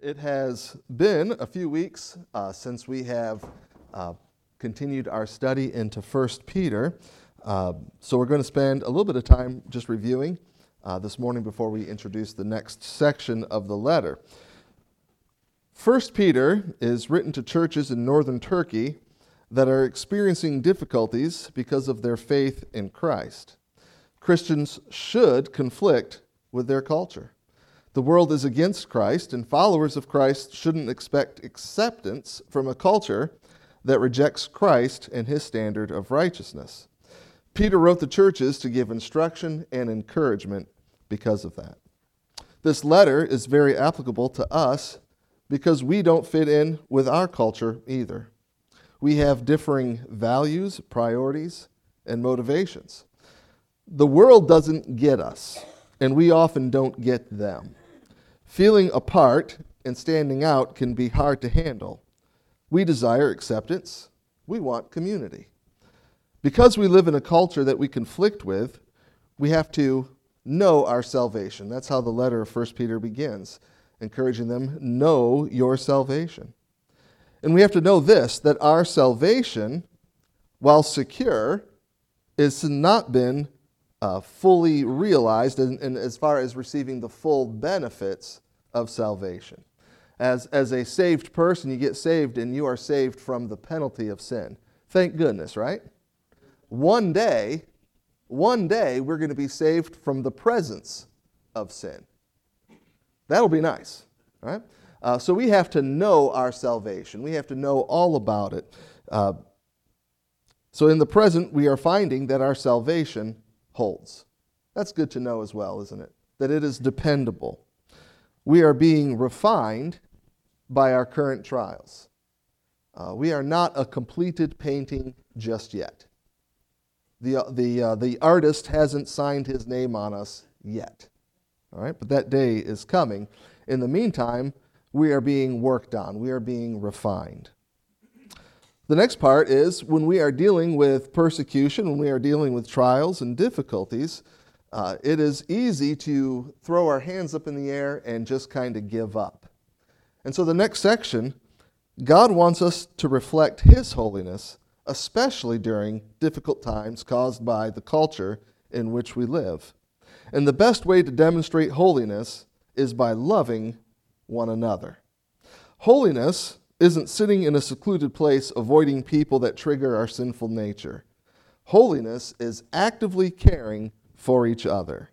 It has been a few weeks uh, since we have uh, continued our study into 1 Peter. Uh, so we're going to spend a little bit of time just reviewing uh, this morning before we introduce the next section of the letter. 1 Peter is written to churches in northern Turkey that are experiencing difficulties because of their faith in Christ. Christians should conflict with their culture. The world is against Christ, and followers of Christ shouldn't expect acceptance from a culture that rejects Christ and his standard of righteousness. Peter wrote the churches to give instruction and encouragement because of that. This letter is very applicable to us because we don't fit in with our culture either. We have differing values, priorities, and motivations. The world doesn't get us, and we often don't get them. Feeling apart and standing out can be hard to handle. We desire acceptance, we want community. Because we live in a culture that we conflict with, we have to know our salvation. That's how the letter of 1 Peter begins, encouraging them, know your salvation. And we have to know this that our salvation, while secure, is not been uh, fully realized and, in, as far as receiving the full benefits of salvation. As, as a saved person, you get saved and you are saved from the penalty of sin. Thank goodness, right? One day, one day, we're going to be saved from the presence of sin. That'll be nice, right? Uh, so we have to know our salvation. We have to know all about it. Uh, so in the present, we are finding that our salvation holds. That's good to know as well, isn't it? That it is dependable. We are being refined by our current trials. Uh, we are not a completed painting just yet. The, uh, the, uh, the artist hasn't signed his name on us yet. All right, but that day is coming. In the meantime, we are being worked on, we are being refined. The next part is when we are dealing with persecution, when we are dealing with trials and difficulties, uh, it is easy to throw our hands up in the air and just kind of give up. And so the next section, God wants us to reflect His holiness, especially during difficult times caused by the culture in which we live. And the best way to demonstrate holiness is by loving one another. Holiness isn't sitting in a secluded place avoiding people that trigger our sinful nature. Holiness is actively caring for each other.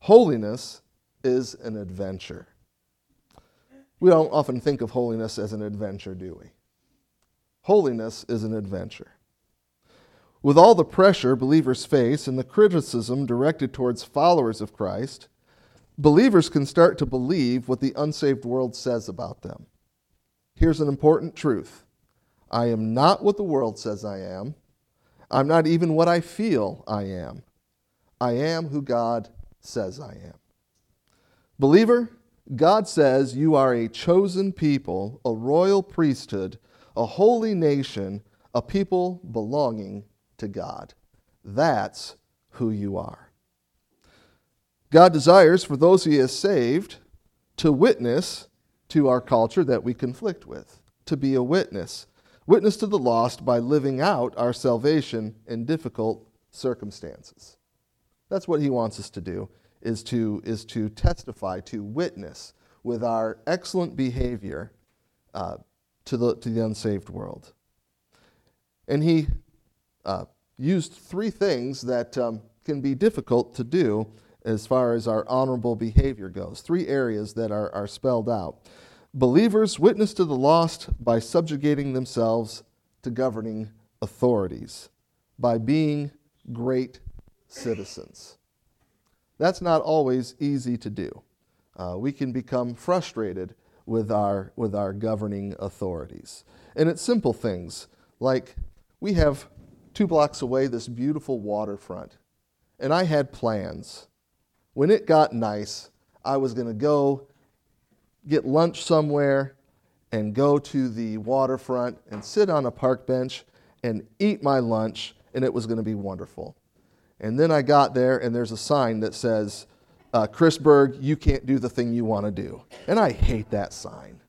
Holiness is an adventure. We don't often think of holiness as an adventure, do we? Holiness is an adventure. With all the pressure believers face and the criticism directed towards followers of Christ, believers can start to believe what the unsaved world says about them. Here's an important truth I am not what the world says I am. I'm not even what I feel I am. I am who God says I am. Believer, God says you are a chosen people, a royal priesthood, a holy nation, a people belonging to God. That's who you are. God desires for those he has saved to witness to our culture that we conflict with, to be a witness. Witness to the lost by living out our salvation in difficult circumstances. That's what he wants us to do, is to, is to testify, to witness with our excellent behavior uh, to, the, to the unsaved world. And he uh, used three things that um, can be difficult to do as far as our honorable behavior goes. Three areas that are, are spelled out. Believers witness to the lost by subjugating themselves to governing authorities, by being great citizens. That's not always easy to do. Uh, we can become frustrated with our, with our governing authorities. And it's simple things like we have two blocks away this beautiful waterfront, and I had plans when it got nice, I was going to go get lunch somewhere and go to the waterfront and sit on a park bench and eat my lunch, and it was going to be wonderful. And then I got there, and there's a sign that says, uh, Chris Berg, you can't do the thing you want to do. And I hate that sign.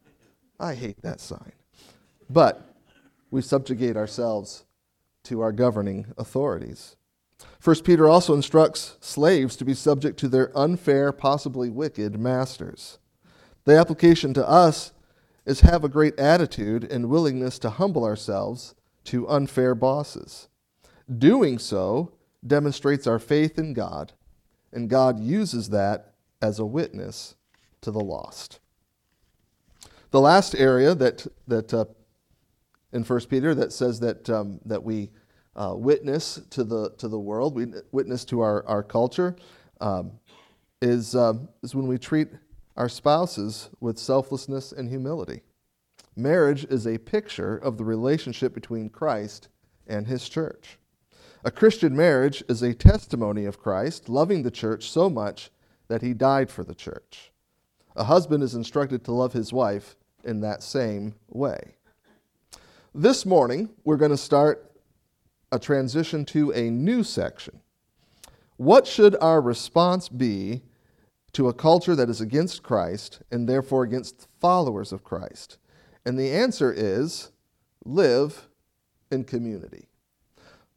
I hate that sign. But we subjugate ourselves to our governing authorities. First Peter also instructs slaves to be subject to their unfair, possibly wicked masters. The application to us is have a great attitude and willingness to humble ourselves to unfair bosses. Doing so demonstrates our faith in God, and God uses that as a witness to the lost. The last area that, that uh, in 1 Peter that says that, um, that we uh, witness to the, to the world, we witness to our, our culture, um, is, um, is when we treat our spouses with selflessness and humility. Marriage is a picture of the relationship between Christ and his church. A Christian marriage is a testimony of Christ loving the church so much that he died for the church. A husband is instructed to love his wife in that same way. This morning, we're going to start a transition to a new section. What should our response be to a culture that is against Christ and therefore against followers of Christ? And the answer is live in community.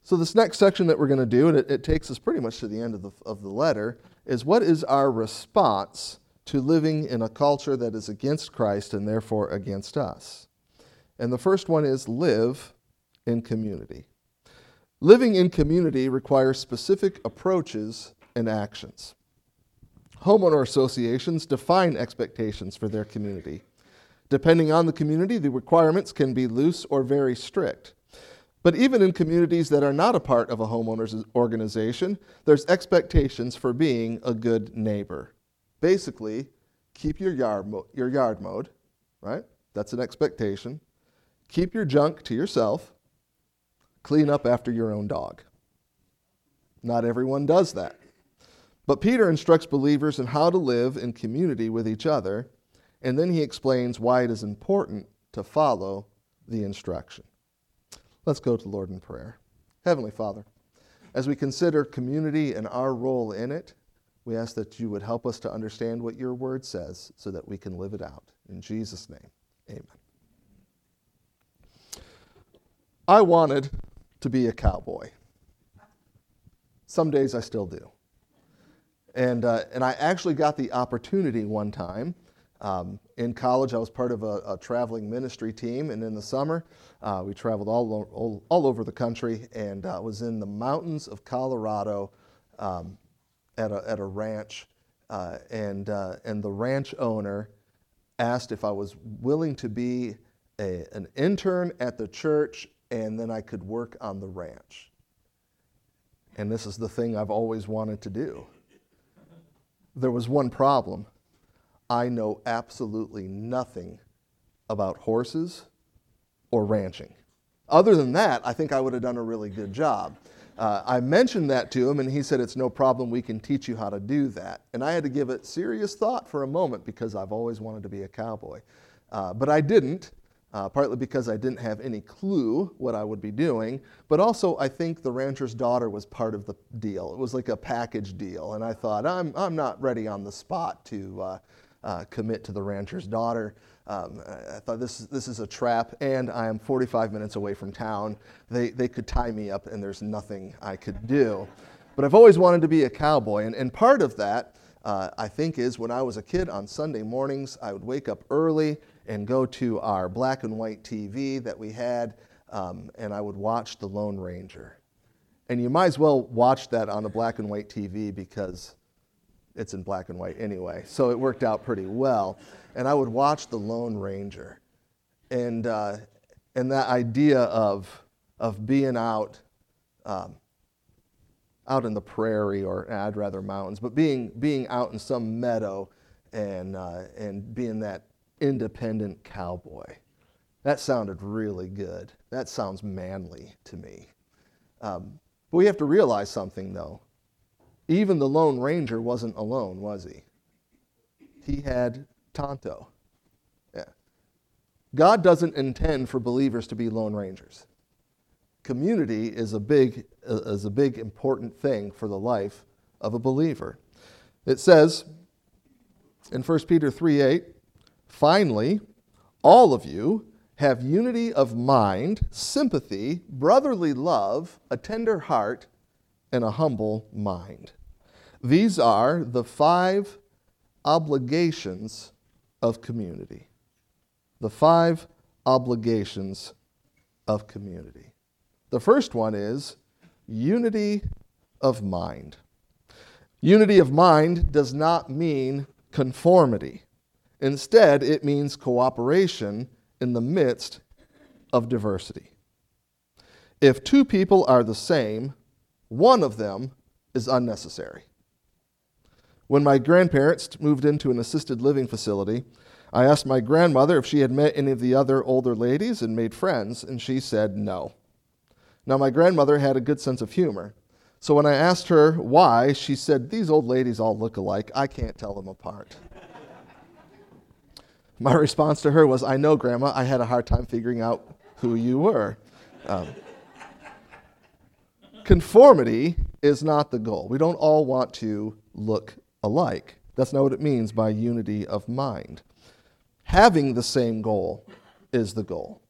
So, this next section that we're going to do, and it, it, takes us pretty much to the end of the, of the letter, is what is our response to living in a culture that is against Christ and therefore against us? And the first one is live in community. Living in community requires specific approaches and actions. Homeowner associations define expectations for their community. Depending on the community, the requirements can be loose or very strict. But even in communities that are not a part of a homeowners organization, there's expectations for being a good neighbor. Basically, keep your yard, mo- your yard mowed, right? That's an expectation. Keep your junk to yourself. Clean up after your own dog. Not everyone does that. But Peter instructs believers in how to live in community with each other, and then he explains why it is important to follow the instruction. Let's go to the Lord in prayer. Heavenly Father, as we consider community and our role in it, we ask that you would help us to understand what your word says so that we can live it out. In Jesus' name, amen. I wanted to be a cowboy. Some days I still do. And, uh, and I actually got the opportunity one time um, in college, I was part of a, a, traveling ministry team, and in the summer, uh, we traveled all, all, all, over the country and uh, was in the mountains of Colorado um, at, a, at a ranch. Uh, and, uh, and the ranch owner asked if I was willing to be a, an intern at the church and then I could work on the ranch. And this is the thing I've always wanted to do. There was one problem I know absolutely nothing about horses or ranching. Other than that, I think I would have done a really good job. Uh, I mentioned that to him, and he said, It's no problem, we can teach you how to do that. And I had to give it serious thought for a moment because I've always wanted to be a cowboy. Uh, but I didn't, uh, partly because I didn't have any clue what I would be doing, but also I think the rancher's daughter was part of the deal. It was like a package deal, and I thought, I'm, I'm not ready on the spot to uh, uh, commit to the rancher's daughter. Um, I thought this, this is a trap, and I am 45 minutes away from town. They, they could tie me up, and there's nothing I could do. But I've always wanted to be a cowboy, and, and part of that, uh, I think, is when I was a kid on Sunday mornings, I would wake up early and go to our black and white TV that we had, um, and I would watch The Lone Ranger. And you might as well watch that on a black and white TV because it's in black and white anyway, so it worked out pretty well. And I would watch The Lone Ranger, and uh, and that idea of of being out um, out in the prairie, or I'd rather mountains, but being being out in some meadow and uh, and being that independent cowboy. That sounded really good. That sounds manly to me. Um, but we have to realize something, though. Even the Lone Ranger wasn't alone, was he? He had Tonto. Yeah. God doesn't intend for believers to be Lone Rangers. Community is a big, is a big important thing for the life of a believer. It says in 1 Peter 3 8, finally, all of you have unity of mind, sympathy, brotherly love, a tender heart, and a humble mind. These are the five obligations of community. The five obligations of community. The first one is unity of mind. Unity of mind does not mean conformity. Instead, it means cooperation in the midst of diversity. If two people are the same, one of them is unnecessary. When my grandparents moved into an assisted living facility, I asked my grandmother if she had met any of the other older ladies and made friends, and she said no. Now, my grandmother had a good sense of humor. So when I asked her why, she said, These old ladies all look alike. I can't tell them apart. My response to her was, I know, Grandma, I had a hard time figuring out who you were. Um, conformity is not the goal. We don't all want to look alike. That's not what it means by unity of mind. Having the same goal is the goal.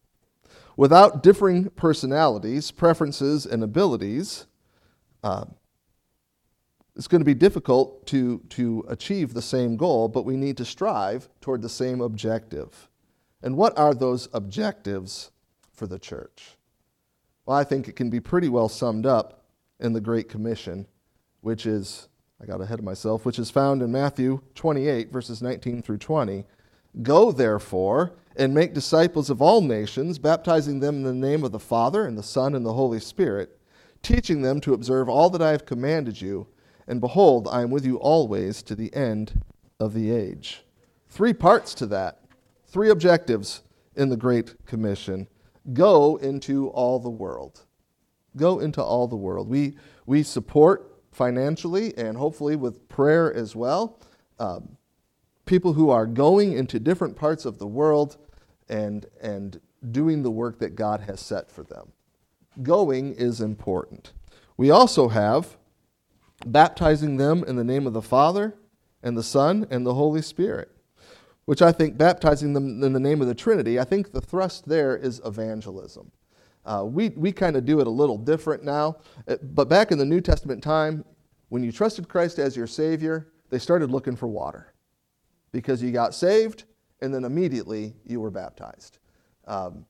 Without differing personalities, preferences, and abilities, uh, it's going to be difficult to, to achieve the same goal, but we need to strive toward the same objective. And what are those objectives for the church? Well, I think it can be pretty well summed up in the Great Commission, which is, I got ahead of myself, which is found in Matthew 28, verses 19 through 20. Go, therefore, and make disciples of all nations, baptizing them in the name of the Father, and the Son, and the Holy Spirit, teaching them to observe all that I have commanded you and behold, I am with you always to the end of the age. Three parts to that, three objectives in the Great Commission. Go into all the world. Go into all the world. We, we support financially and hopefully with prayer as well um, people who are going into different parts of the world and, and doing the work that God has set for them. Going is important. We also have baptizing them in the name of the Father and the Son and the Holy Spirit, which I think baptizing them in the name of the Trinity, I think the thrust there is evangelism. Uh, we we kind of do it a little different now, uh, but back in the New Testament time, when you trusted Christ as your Savior, they started looking for water because you got saved and then immediately you were baptized. Um,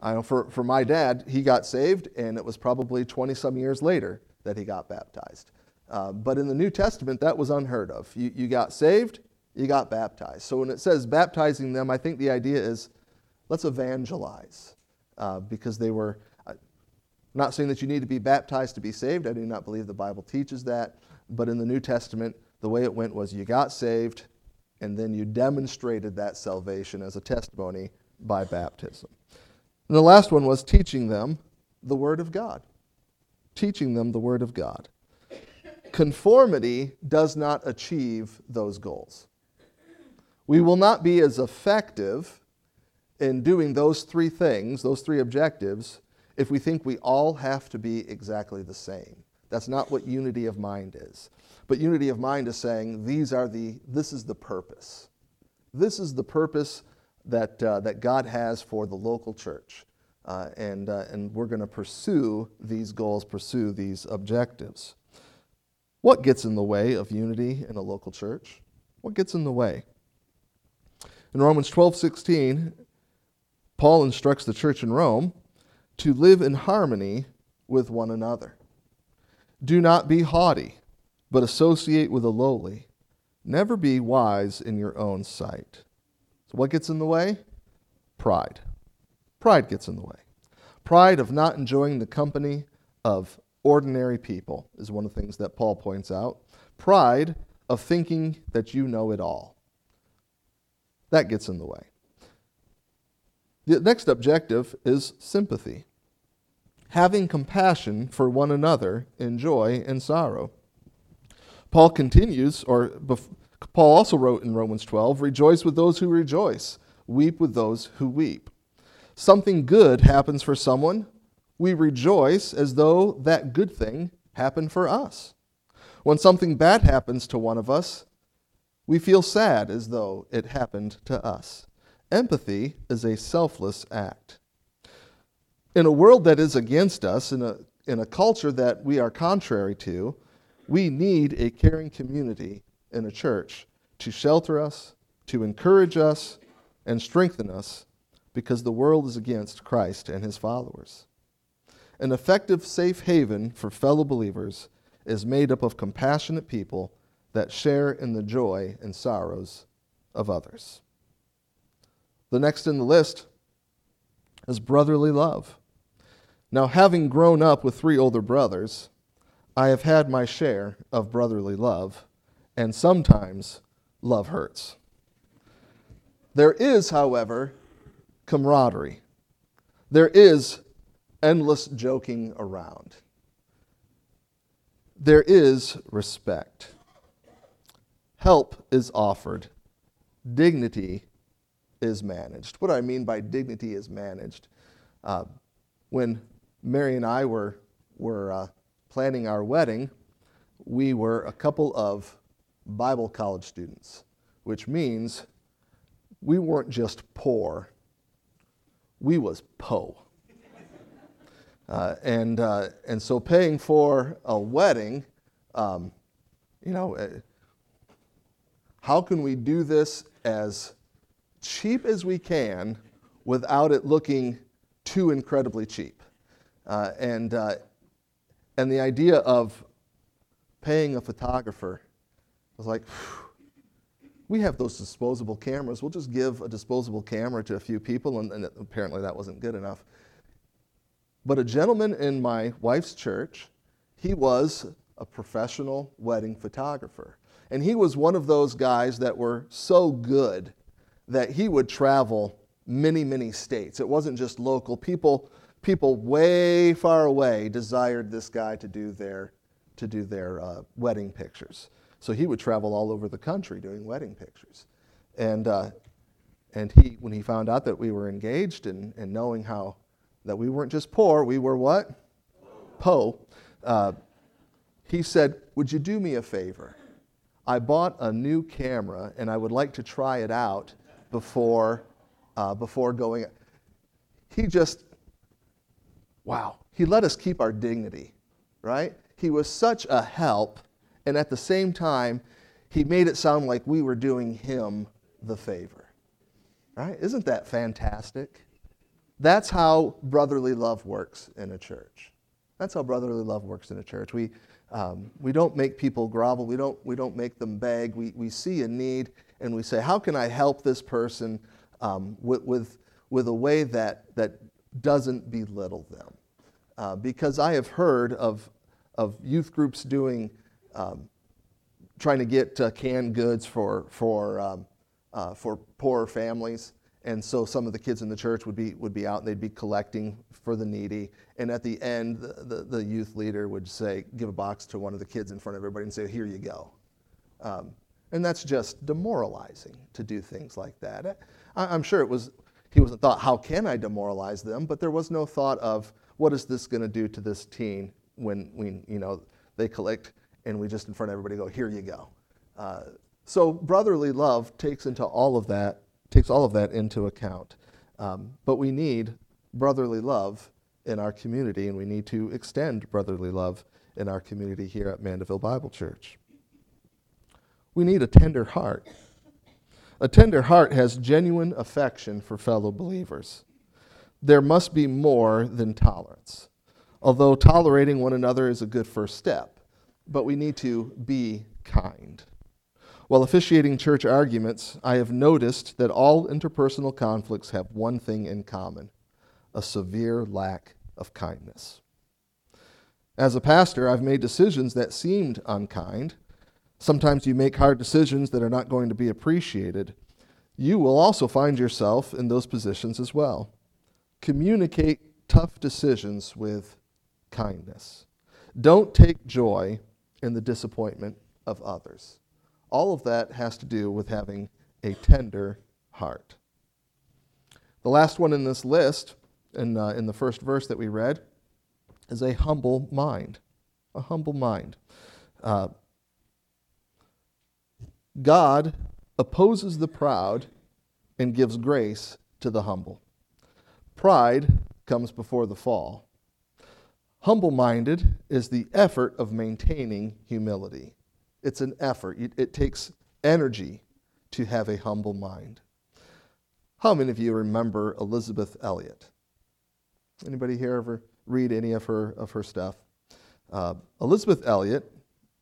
I know for, for my dad, he got saved, and it was probably 20 some years later that he got baptized. Uh, but in the New Testament, that was unheard of. You, you got saved, you got baptized. So when it says baptizing them, I think the idea is let's evangelize uh, because they were. Uh, not saying that you need to be baptized to be saved. I do not believe the Bible teaches that. But in the New Testament, the way it went was you got saved, and then you demonstrated that salvation as a testimony by baptism. And the last one was teaching them the Word of God teaching them the Word of God. Conformity does not achieve those goals. We will not be as effective in doing those three things, those three objectives, if we think we all have to be exactly the same. That's not what unity of mind is. But unity of mind is saying these are the this is the purpose. This is the purpose that, uh, that God has for the local church. Uh, and, uh, and we're going to pursue these goals, pursue these objectives. What gets in the way of unity in a local church? What gets in the way? In Romans 12 16, Paul instructs the church in Rome to live in harmony with one another. Do not be haughty, but associate with the lowly. Never be wise in your own sight. So, what gets in the way? Pride. Pride gets in the way. Pride of not enjoying the company of ordinary people is one of the things that Paul points out. Pride of thinking that you know it all. That gets in the way. The next objective is sympathy. Having compassion for one another in joy and sorrow. Paul continues, or Paul also wrote in Romans 12, rejoice with those who rejoice, weep with those who weep something good happens for someone, we rejoice as though that good thing happened for us. When something bad happens to one of us, we feel sad as though it happened to us. Empathy is a selfless act. In a world that is against us, in a, in a culture that we are contrary to, we need a caring community in a church to shelter us, to encourage us, and strengthen us because the world is against Christ and his followers. An effective safe haven for fellow believers is made up of compassionate people that share in the joy and sorrows of others. The next in the list is brotherly love. Now, having grown up with three older brothers, I have had my share of brotherly love, and sometimes love hurts. There is, however, camaraderie. There is endless joking around. There is respect. Help is offered. Dignity is managed. What I mean by dignity is managed? Uh, when Mary and I were, were uh, planning our wedding, we were a couple of Bible college students, which means we weren't just poor, we was po. Uh, and, uh, and so paying for a wedding, um, you know, uh, how can we do this as cheap as we can without it looking too incredibly cheap? Uh, and, uh, and the idea of paying a photographer was like, we have those disposable cameras. We'll just give a disposable camera to a few people, and, and apparently that wasn't good enough. But a gentleman in my wife's church, he was a professional wedding photographer. And he was one of those guys that were so good that he would travel many, many states. It wasn't just local. People, people way far away desired this guy to do their, to do their uh, wedding pictures. So he would travel all over the country doing wedding pictures. And, uh, and he, when he found out that we were engaged and, and knowing how that we weren't just poor, we were what? Poe. Uh, he said, Would you do me a favor? I bought a new camera and I would like to try it out before, uh, before going. He just, wow, he let us keep our dignity, right? He was such a help, and at the same time, he made it sound like we were doing him the favor, right? Isn't that fantastic? That's how brotherly love works in a church. That's how brotherly love works in a church. We, um, we don't make people grovel. We don't, we don't make them beg. We, we see a need and we say, how can I help this person um, with, with, with a way that, that doesn't belittle them? Uh, because I have heard of, of youth groups doing, um, trying to get uh, canned goods for, for, um, uh, for poor families. And so some of the kids in the church would be, would be out and they'd be collecting for the needy. And at the end, the, the, the youth leader would say, give a box to one of the kids in front of everybody and say, here you go. Um, and that's just demoralizing to do things like that. I, I'm sure it was, he wasn't thought, how can I demoralize them? But there was no thought of, what is this going to do to this teen when we, you know, they collect and we just in front of everybody go, here you go. Uh, so brotherly love takes into all of that takes all of that into account. Um, but we need brotherly love in our community, and we need to extend brotherly love in our community here at Mandeville Bible Church. We need a tender heart. A tender heart has genuine affection for fellow believers. There must be more than tolerance. Although tolerating one another is a good first step, but we need to be kind. While officiating church arguments, I have noticed that all interpersonal conflicts have one thing in common a severe lack of kindness. As a pastor, I've made decisions that seemed unkind. Sometimes you make hard decisions that are not going to be appreciated. You will also find yourself in those positions as well. Communicate tough decisions with kindness. Don't take joy in the disappointment of others. All of that has to do with having a tender heart. The last one in this list, in, uh, in the first verse that we read, is a humble mind. A humble mind. Uh, God opposes the proud, and gives grace to the humble. Pride comes before the fall. Humble minded is the effort of maintaining humility. It's an effort, it, takes energy to have a humble mind. How many of you remember Elisabeth Elliot? Anybody here ever read any of her, of her stuff? Uh, Elisabeth Elliot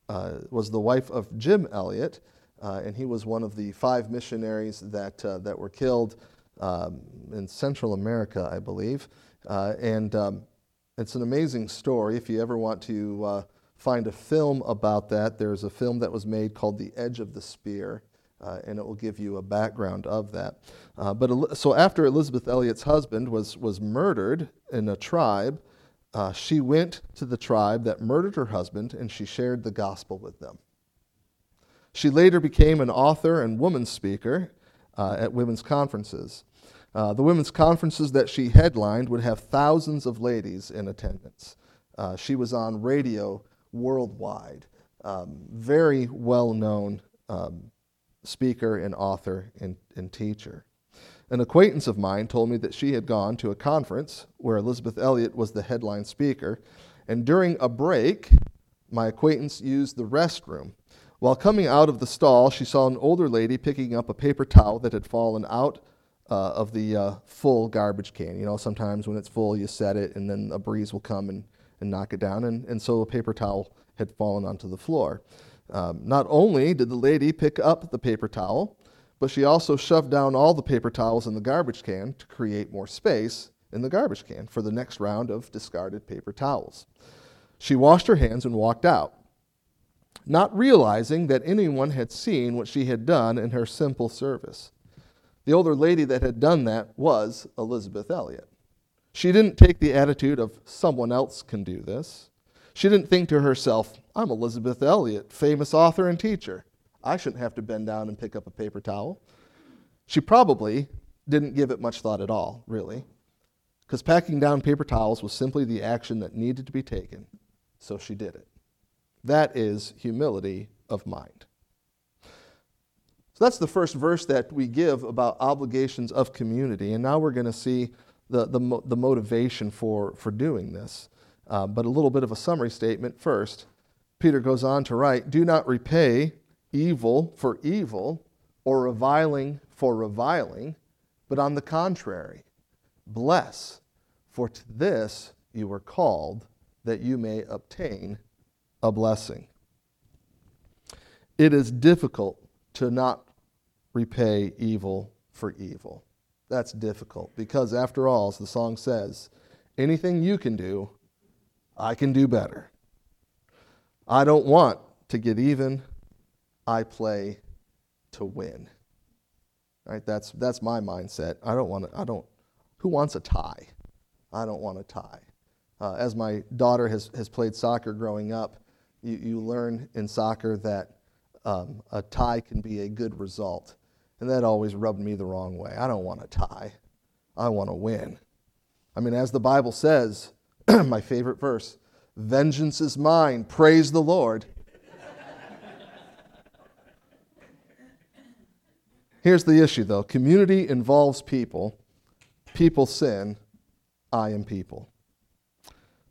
uh, was the wife of Jim Elliot, uh, and he was one of the five missionaries that, uh, that were killed um, in Central America, I believe. Uh, and um, it's an amazing story. If you ever want to uh, find a film about that, there's a film that was made called The Edge of the Spear. Uh, and it will give you a background of that. Uh, but so after Elisabeth Elliot's husband was was murdered in a tribe, uh, she went to the tribe that murdered her husband, and she shared the gospel with them. She later became an author and women's speaker uh, at women's conferences. Uh, the women's conferences that she headlined would have thousands of ladies in attendance. Uh, she was on radio worldwide. Um, very well known um, speaker and author and, and teacher. An acquaintance of mine told me that she had gone to a conference where Elisabeth Elliot was the headline speaker, and during a break, my acquaintance used the restroom. While coming out of the stall, she saw an older lady picking up a paper towel that had fallen out uh, of the uh, full garbage can. You know, sometimes when it's full, you set it and then a breeze will come and, and knock it down. And, and so a paper towel had fallen onto the floor. Um, not only did the lady pick up the paper towel, but she also shoved down all the paper towels in the garbage can to create more space in the garbage can for the next round of discarded paper towels. She washed her hands and walked out, not realizing that anyone had seen what she had done in her simple service. The older lady that had done that was Elisabeth Elliot. She didn't take the attitude of someone else can do this. She didn't think to herself, I'm Elisabeth Elliot, famous author and teacher. I shouldn't have to bend down and pick up a paper towel. She probably didn't give it much thought at all, really, because packing down paper towels was simply the action that needed to be taken, so she did it. That is humility of mind. So that's the first verse that we give about obligations of community. And now we're going to see the, the, the, motivation for, for doing this. Uh, but a little bit of a summary statement first. Peter goes on to write Do not repay evil for evil or reviling for reviling, but on the contrary, bless, for to this you were called, that you may obtain a blessing. It is difficult to not repay evil for evil. That's difficult because, after all, as the song says, anything you can do, I can do better. I don't want to get even, I play to win. Right? That's, that's my mindset. I don't want to, I don't, who wants a tie? I don't want a tie. Uh, as my daughter has, has played soccer growing up, you, you learn in soccer that um, a tie can be a good result. And that always rubbed me the wrong way. I don't want to tie, I want to win. I mean, as the Bible says, my favorite verse vengeance is mine, praise the Lord. Here's the issue, though community involves people, people sin, I am people.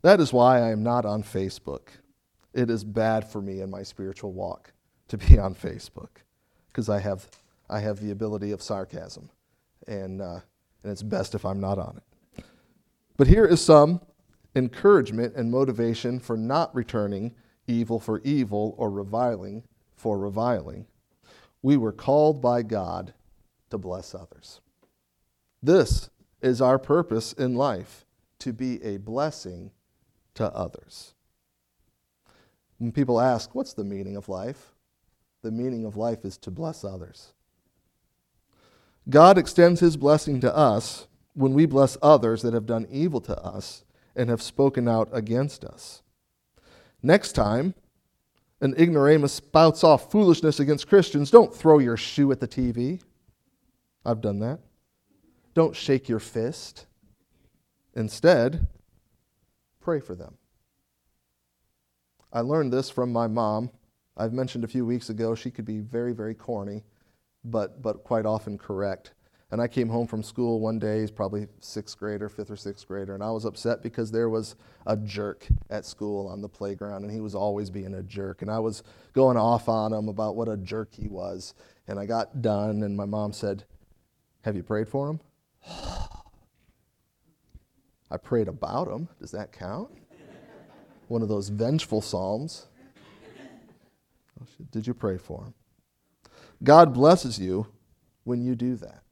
That is why I am not on Facebook. It is bad for me in my spiritual walk to be on Facebook because I have I have the ability of sarcasm, and, uh, and it's best if I'm not on it. But here is some encouragement and motivation for not returning evil for evil or reviling for reviling. We were called by God to bless others. This is our purpose in life to be a blessing to others. When people ask, What's the meaning of life? The meaning of life is to bless others. God extends his blessing to us when we bless others that have done evil to us and have spoken out against us. Next time, an ignoramus spouts off foolishness against Christians, don't throw your shoe at the TV. I've done that. Don't shake your fist. Instead, pray for them. I learned this from my mom. I've mentioned a few weeks ago she could be very, very corny but, but quite often correct. And I came home from school one day, probably sixth grader, fifth or sixth grader, and I was upset because there was a jerk at school on the playground, and he was always being a jerk. And I was going off on him about what a jerk he was. And I got done, and my mom said, Have you prayed for him? I prayed about him. Does that count? One of those vengeful psalms. Did you pray for him? God blesses you when you do that.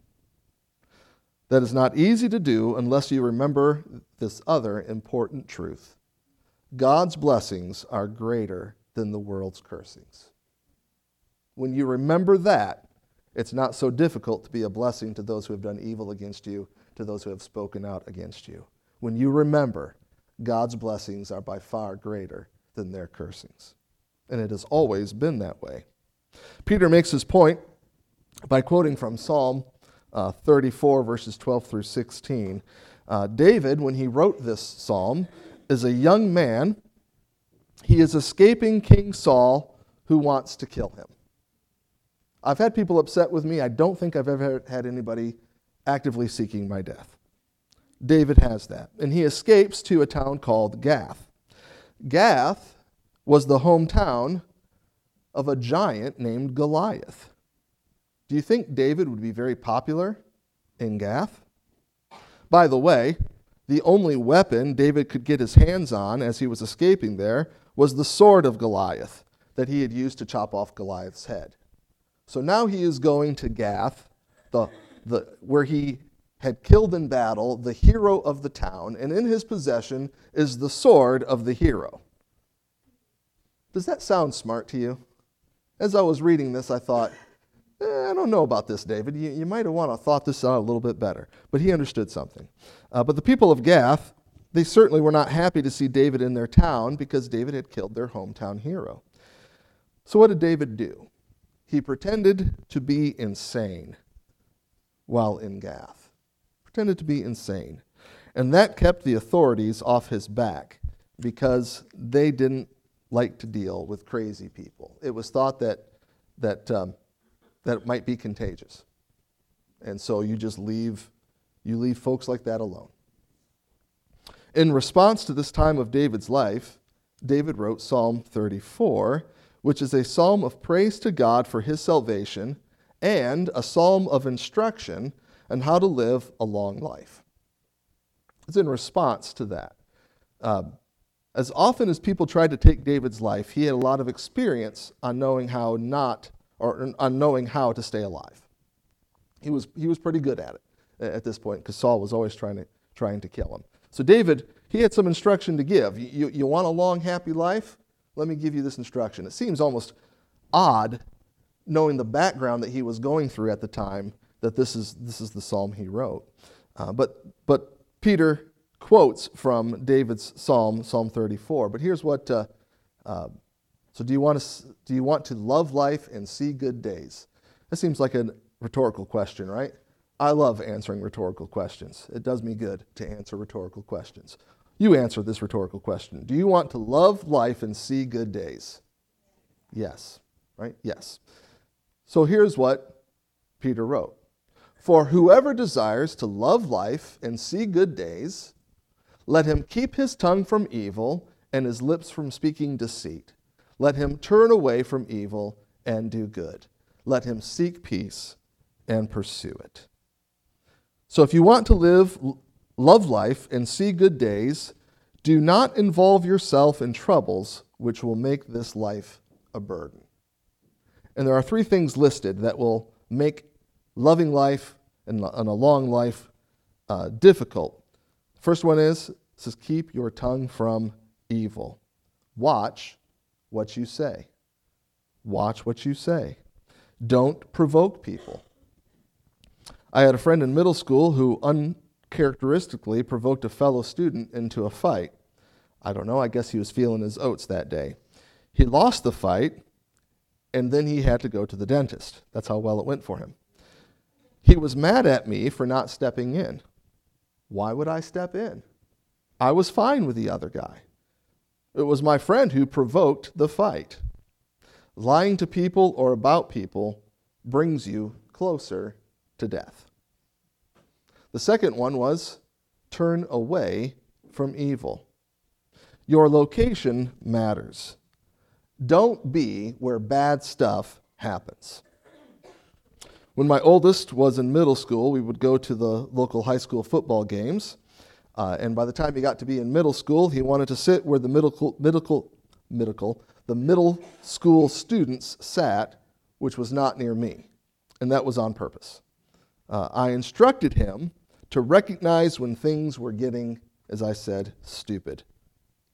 That is not easy to do unless you remember this other important truth God's blessings are greater than the world's cursings. When you remember that, it's not so difficult to be a blessing to those who have done evil against you, to those who have spoken out against you. When you remember, God's blessings are by far greater than their cursings. And it has always been that way. Peter makes his point by quoting from Psalm uh, 34, verses 12 through 16. Uh, David, when he wrote this psalm, is a young man. He is escaping King Saul, who wants to kill him. I've had people upset with me. I don't think I've ever had anybody actively seeking my death. David has that. And he escapes to a town called Gath. Gath was the hometown of a giant named Goliath. Do you think David would be very popular in Gath? By the way, the only weapon David could get his hands on as he was escaping there was the sword of Goliath that he had used to chop off Goliath's head. So now he is going to Gath, the, the, where he had killed in battle the hero of the town, and in his possession is the sword of the hero. Does that sound smart to you? As I was reading this, I thought, eh, I don't know about this, David. You, you might have want to thought this out a little bit better. But he understood something. Uh, but the people of Gath, they certainly were not happy to see David in their town because David had killed their hometown hero. So what did David do? He pretended to be insane while in Gath. Pretended to be insane. And that kept the authorities off his back because they didn't like to deal with crazy people. It was thought that, that, um, that it might be contagious. And so you just leave, you leave folks like that alone. In response to this time of David's life, David wrote Psalm 34, which is a psalm of praise to God for his salvation and a psalm of instruction on how to live a long life. It's in response to that. Uh, as often as people tried to take David's life, he had a lot of experience on knowing how not, or on knowing how to stay alive. He was, he was pretty good at it at this point because Saul was always trying to, trying to kill him. So David, he had some instruction to give. You, you want a long, happy life? Let me give you this instruction. It seems almost odd, knowing the background that he was going through at the time, that this is, this is the psalm he wrote. Uh, but, but Peter quotes from David's psalm, Psalm 34. But here's what. Uh, uh, so do you want to do you want to love life and see good days? That seems like a rhetorical question, right? I love answering rhetorical questions. It does me good to answer rhetorical questions. You answer this rhetorical question. Do you want to love life and see good days? Yes, right? Yes. So here's what Peter wrote For whoever desires to love life and see good days let him keep his tongue from evil and his lips from speaking deceit. Let him turn away from evil and do good. Let him seek peace and pursue it. So if you want to live, love life, and see good days, do not involve yourself in troubles which will make this life a burden. And there are three things listed that will make loving life and, a long life uh, difficult First one is says, keep your tongue from evil. Watch what you say. Watch what you say. Don't provoke people. I had a friend in middle school who uncharacteristically provoked a fellow student into a fight. I don't know, I guess he was feeling his oats that day. He lost the fight, and then he had to go to the dentist. That's how well it went for him. He was mad at me for not stepping in. Why would I step in? I was fine with the other guy. It was my friend who provoked the fight. Lying to people or about people brings you closer to death. The second one was turn away from evil. Your location matters. Don't be where bad stuff happens. When my oldest was in middle school, we would go to the local high school football games. Uh, and by the time he got to be in middle school, he wanted to sit where the middle, middle, middle, the middle school students sat, which was not near me. And that was on purpose. Uh, I instructed him to recognize when things were getting, as I said, stupid,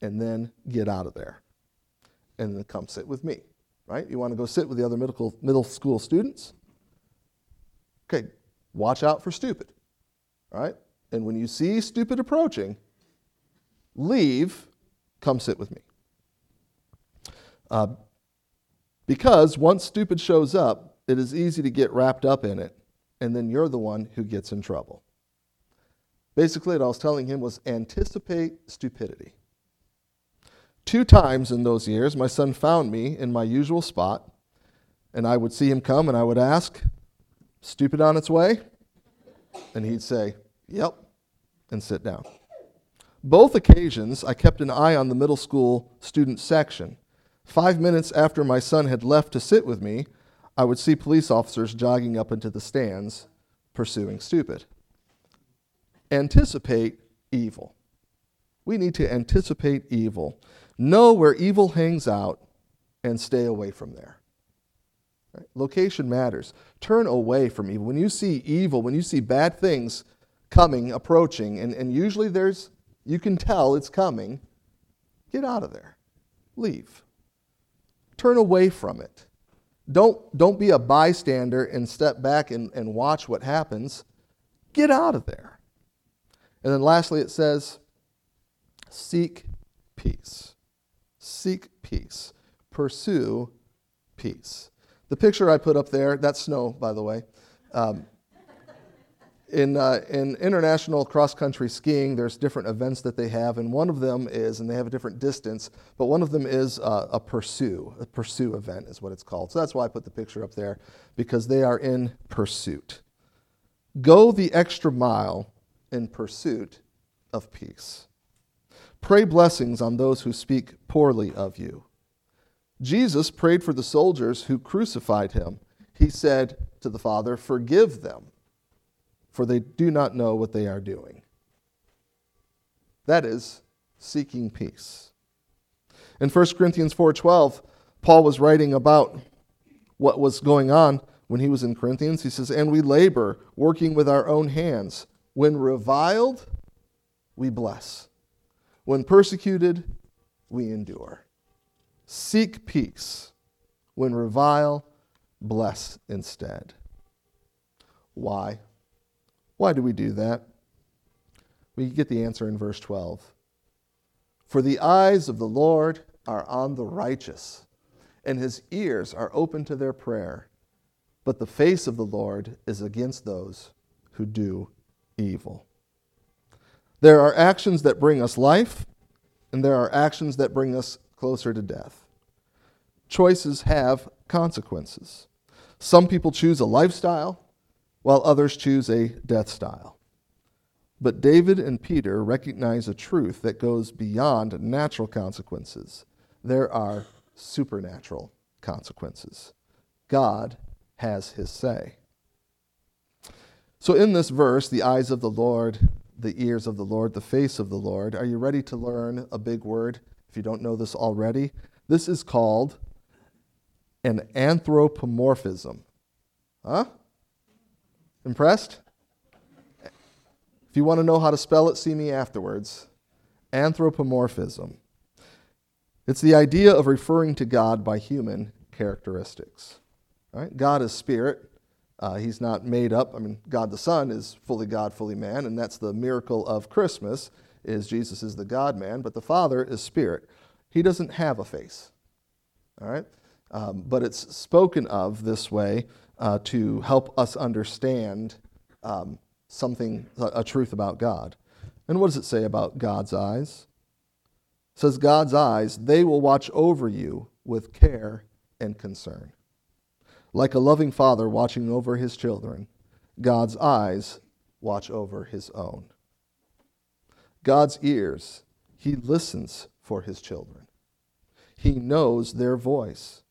and then get out of there. And then come sit with me, right? You want to go sit with the other middle, middle school students? Okay, watch out for stupid, right? And when you see stupid approaching, leave, come sit with me. Uh, because once stupid shows up, it is easy to get wrapped up in it, and then you're the one who gets in trouble. Basically, what I was telling him was anticipate stupidity. Two times in those years, my son found me in my usual spot, and I would see him come and I would ask, Stupid on its way? And he'd say, Yep, and sit down. Both occasions, I kept an eye on the middle school student section. Five minutes after my son had left to sit with me, I would see police officers jogging up into the stands pursuing stupid. Anticipate evil. We need to anticipate evil. Know where evil hangs out and stay away from there. Right? Location matters. Turn away from evil. When you see evil, when you see bad things coming, approaching, and, and usually there's, you can tell it's coming, get out of there. Leave. Turn away from it. Don't, don't be a bystander and step back and, and watch what happens. Get out of there. And then lastly, it says, seek peace. Seek peace. Pursue peace. The picture I put up there, that's snow, by the way. Um, in, uh, in international cross country skiing, there's different events that they have, and one of them is, and they have a different distance, but one of them is uh, a pursue. A pursue event is what it's called. So that's why I put the picture up there, because they are in pursuit. Go the extra mile in pursuit of peace. Pray blessings on those who speak poorly of you. Jesus prayed for the soldiers who crucified him. He said to the Father, Forgive them for they do not know what they are doing. That is seeking peace. In 1 Corinthians 4:12, Paul was writing about what was going on when he was in Corinthians. He says, "And we labor, working with our own hands. When reviled, we bless. When persecuted, we endure." Seek peace. When revile, bless instead. Why? Why do we do that? We get the answer in verse 12. For the eyes of the Lord are on the righteous, and his ears are open to their prayer. But the face of the Lord is against those who do evil. There are actions that bring us life, and there are actions that bring us closer to death. Choices have consequences. Some people choose a lifestyle while others choose a death style. But David and Peter recognize a truth that goes beyond natural consequences. There are supernatural consequences. God has his say. So, in this verse, the eyes of the Lord, the ears of the Lord, the face of the Lord, are you ready to learn a big word? If you don't know this already, this is called an anthropomorphism. Huh? Impressed? If you want to know how to spell it, see me afterwards. Anthropomorphism. It's the idea of referring to God by human characteristics. Right? God is spirit. Uh, he's not made up. I mean, God the Son is fully God, fully man, and that's the miracle of Christmas. Is Jesus is the God man, but the Father is spirit. He doesn't have a face. All right, um, but it's spoken of this way uh, to help us understand um, something, a truth about God. And what does it say about God's eyes? It says, God's eyes, they will watch over you with care and concern. Like a loving father watching over his children, God's eyes watch over his own. God's ears, he listens for his children. He knows their voice.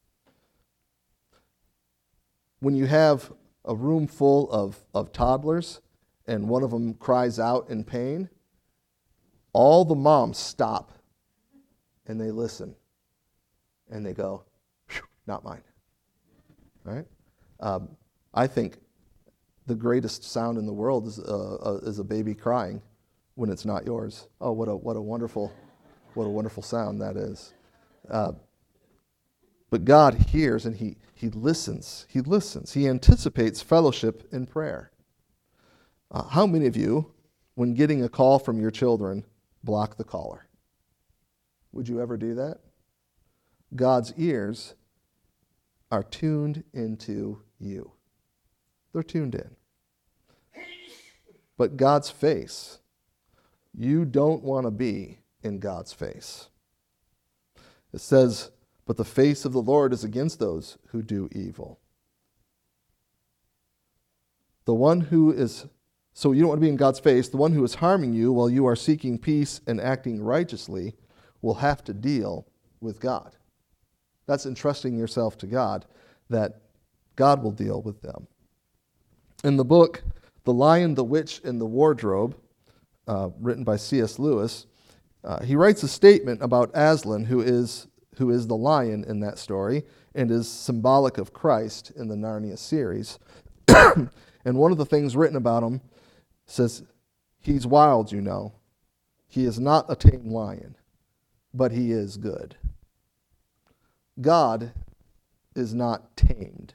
When you have a room full of, of toddlers and one of them cries out in pain, all the moms stop and they listen and they go, not mine. Right? Um, I think the greatest sound in the world is, uh, uh, is a baby crying when it's not yours. Oh, what a, what a wonderful, what a wonderful sound that is. Uh, but God hears and he, he listens. He listens. He anticipates fellowship in prayer. Uh, how many of you, when getting a call from your children, block the caller? Would you ever do that? God's ears are tuned into you. They're tuned in. But God's face, you don't want to be in God's face. It says, But the face of the Lord is against those who do evil. The one who is, so you don't want to be in God's face, the one who is harming you while you are seeking peace and acting righteously will have to deal with God. That's entrusting yourself to God, that God will deal with them. In the book, The Lion, the Witch, and the Wardrobe, uh, written by C.S. Lewis, uh, he writes a statement about Aslan, who is, who is the lion in that story and is symbolic of Christ in the Narnia series. and one of the things written about him says, He's wild, you know. He is not a tame lion, but he is good. God is not tamed,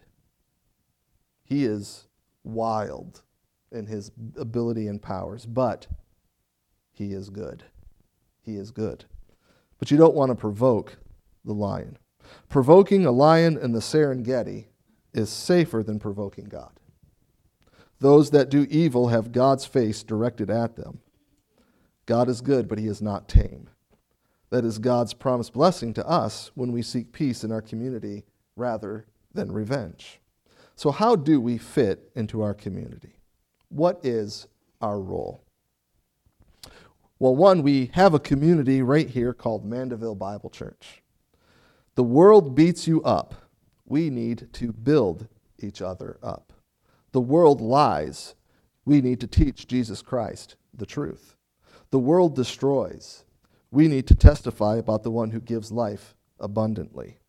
He is wild in His ability and powers, but He is good. He is good. But you don't want to provoke the lion. Provoking a lion in the Serengeti is safer than provoking God. Those that do evil have God's face directed at them. God is good, but he is not tame. That is God's promised blessing to us when we seek peace in our community rather than revenge. So, how do we fit into our community? What is our role? Well, one, we have a community right here called Mandeville Bible Church. The world beats you up. We need to build each other up. The world lies. We need to teach Jesus Christ the truth. The world destroys we need to testify about the one who gives life abundantly.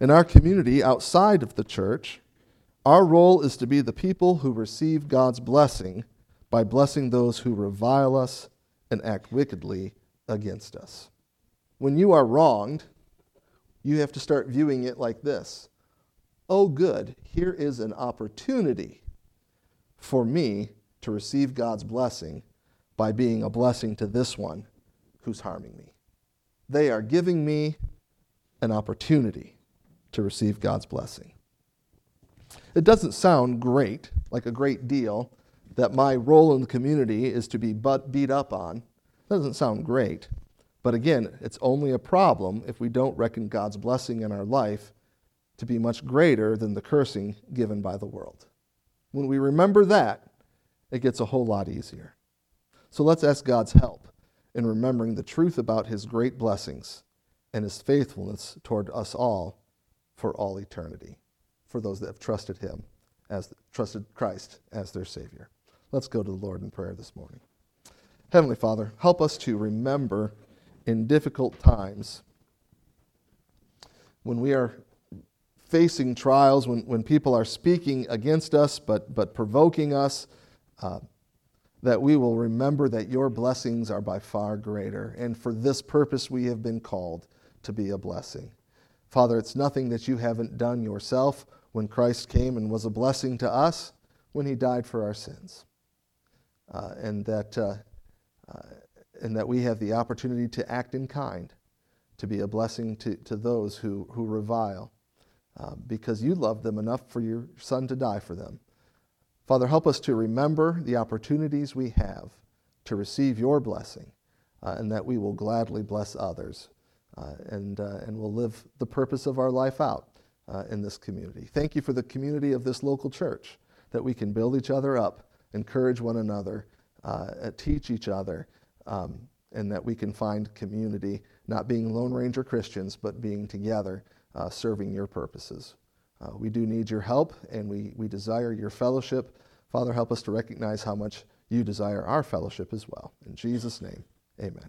In our community outside of the church, our role is to be the people who receive God's blessing by blessing those who revile us and act wickedly against us. When you are wronged, you have to start viewing it like this Oh, good, here is an opportunity for me to receive God's blessing by being a blessing to this one who's harming me. They are giving me an opportunity to receive God's blessing. It doesn't sound great, like a great deal, that my role in the community is to be butt beat up on. Doesn't sound great. But again, it's only a problem if we don't reckon God's blessing in our life to be much greater than the cursing given by the world. When we remember that, it gets a whole lot easier. So let's ask God's help in remembering the truth about his great blessings and his faithfulness toward us all for all eternity, for those that have trusted him as trusted Christ as their Savior. Let's go to the Lord in prayer this morning. Heavenly Father, help us to remember in difficult times when we are facing trials, when, when people are speaking against us but, but provoking us. Uh, that we will remember that your blessings are by far greater. And for this purpose, we have been called to be a blessing. Father, it's nothing that you haven't done yourself when Christ came and was a blessing to us when he died for our sins. Uh, and, that, uh, uh, and that we have the opportunity to act in kind, to be a blessing to, to those who, who revile, because you loved them enough for your son to die for them. Father, help us to remember the opportunities we have to receive your blessing uh, and that we will gladly bless others uh, and, uh, and will live the purpose of our life out in this community. Thank you for the community of this local church, that we can build each other up encourage one another, uh, teach each other, um, and that we can find community, not being Lone Ranger Christians, but being together, uh, serving your purposes. Uh, we do need your help, and we, we desire your fellowship. Father, help us to recognize how much you desire our fellowship as well. In Jesus' name, amen.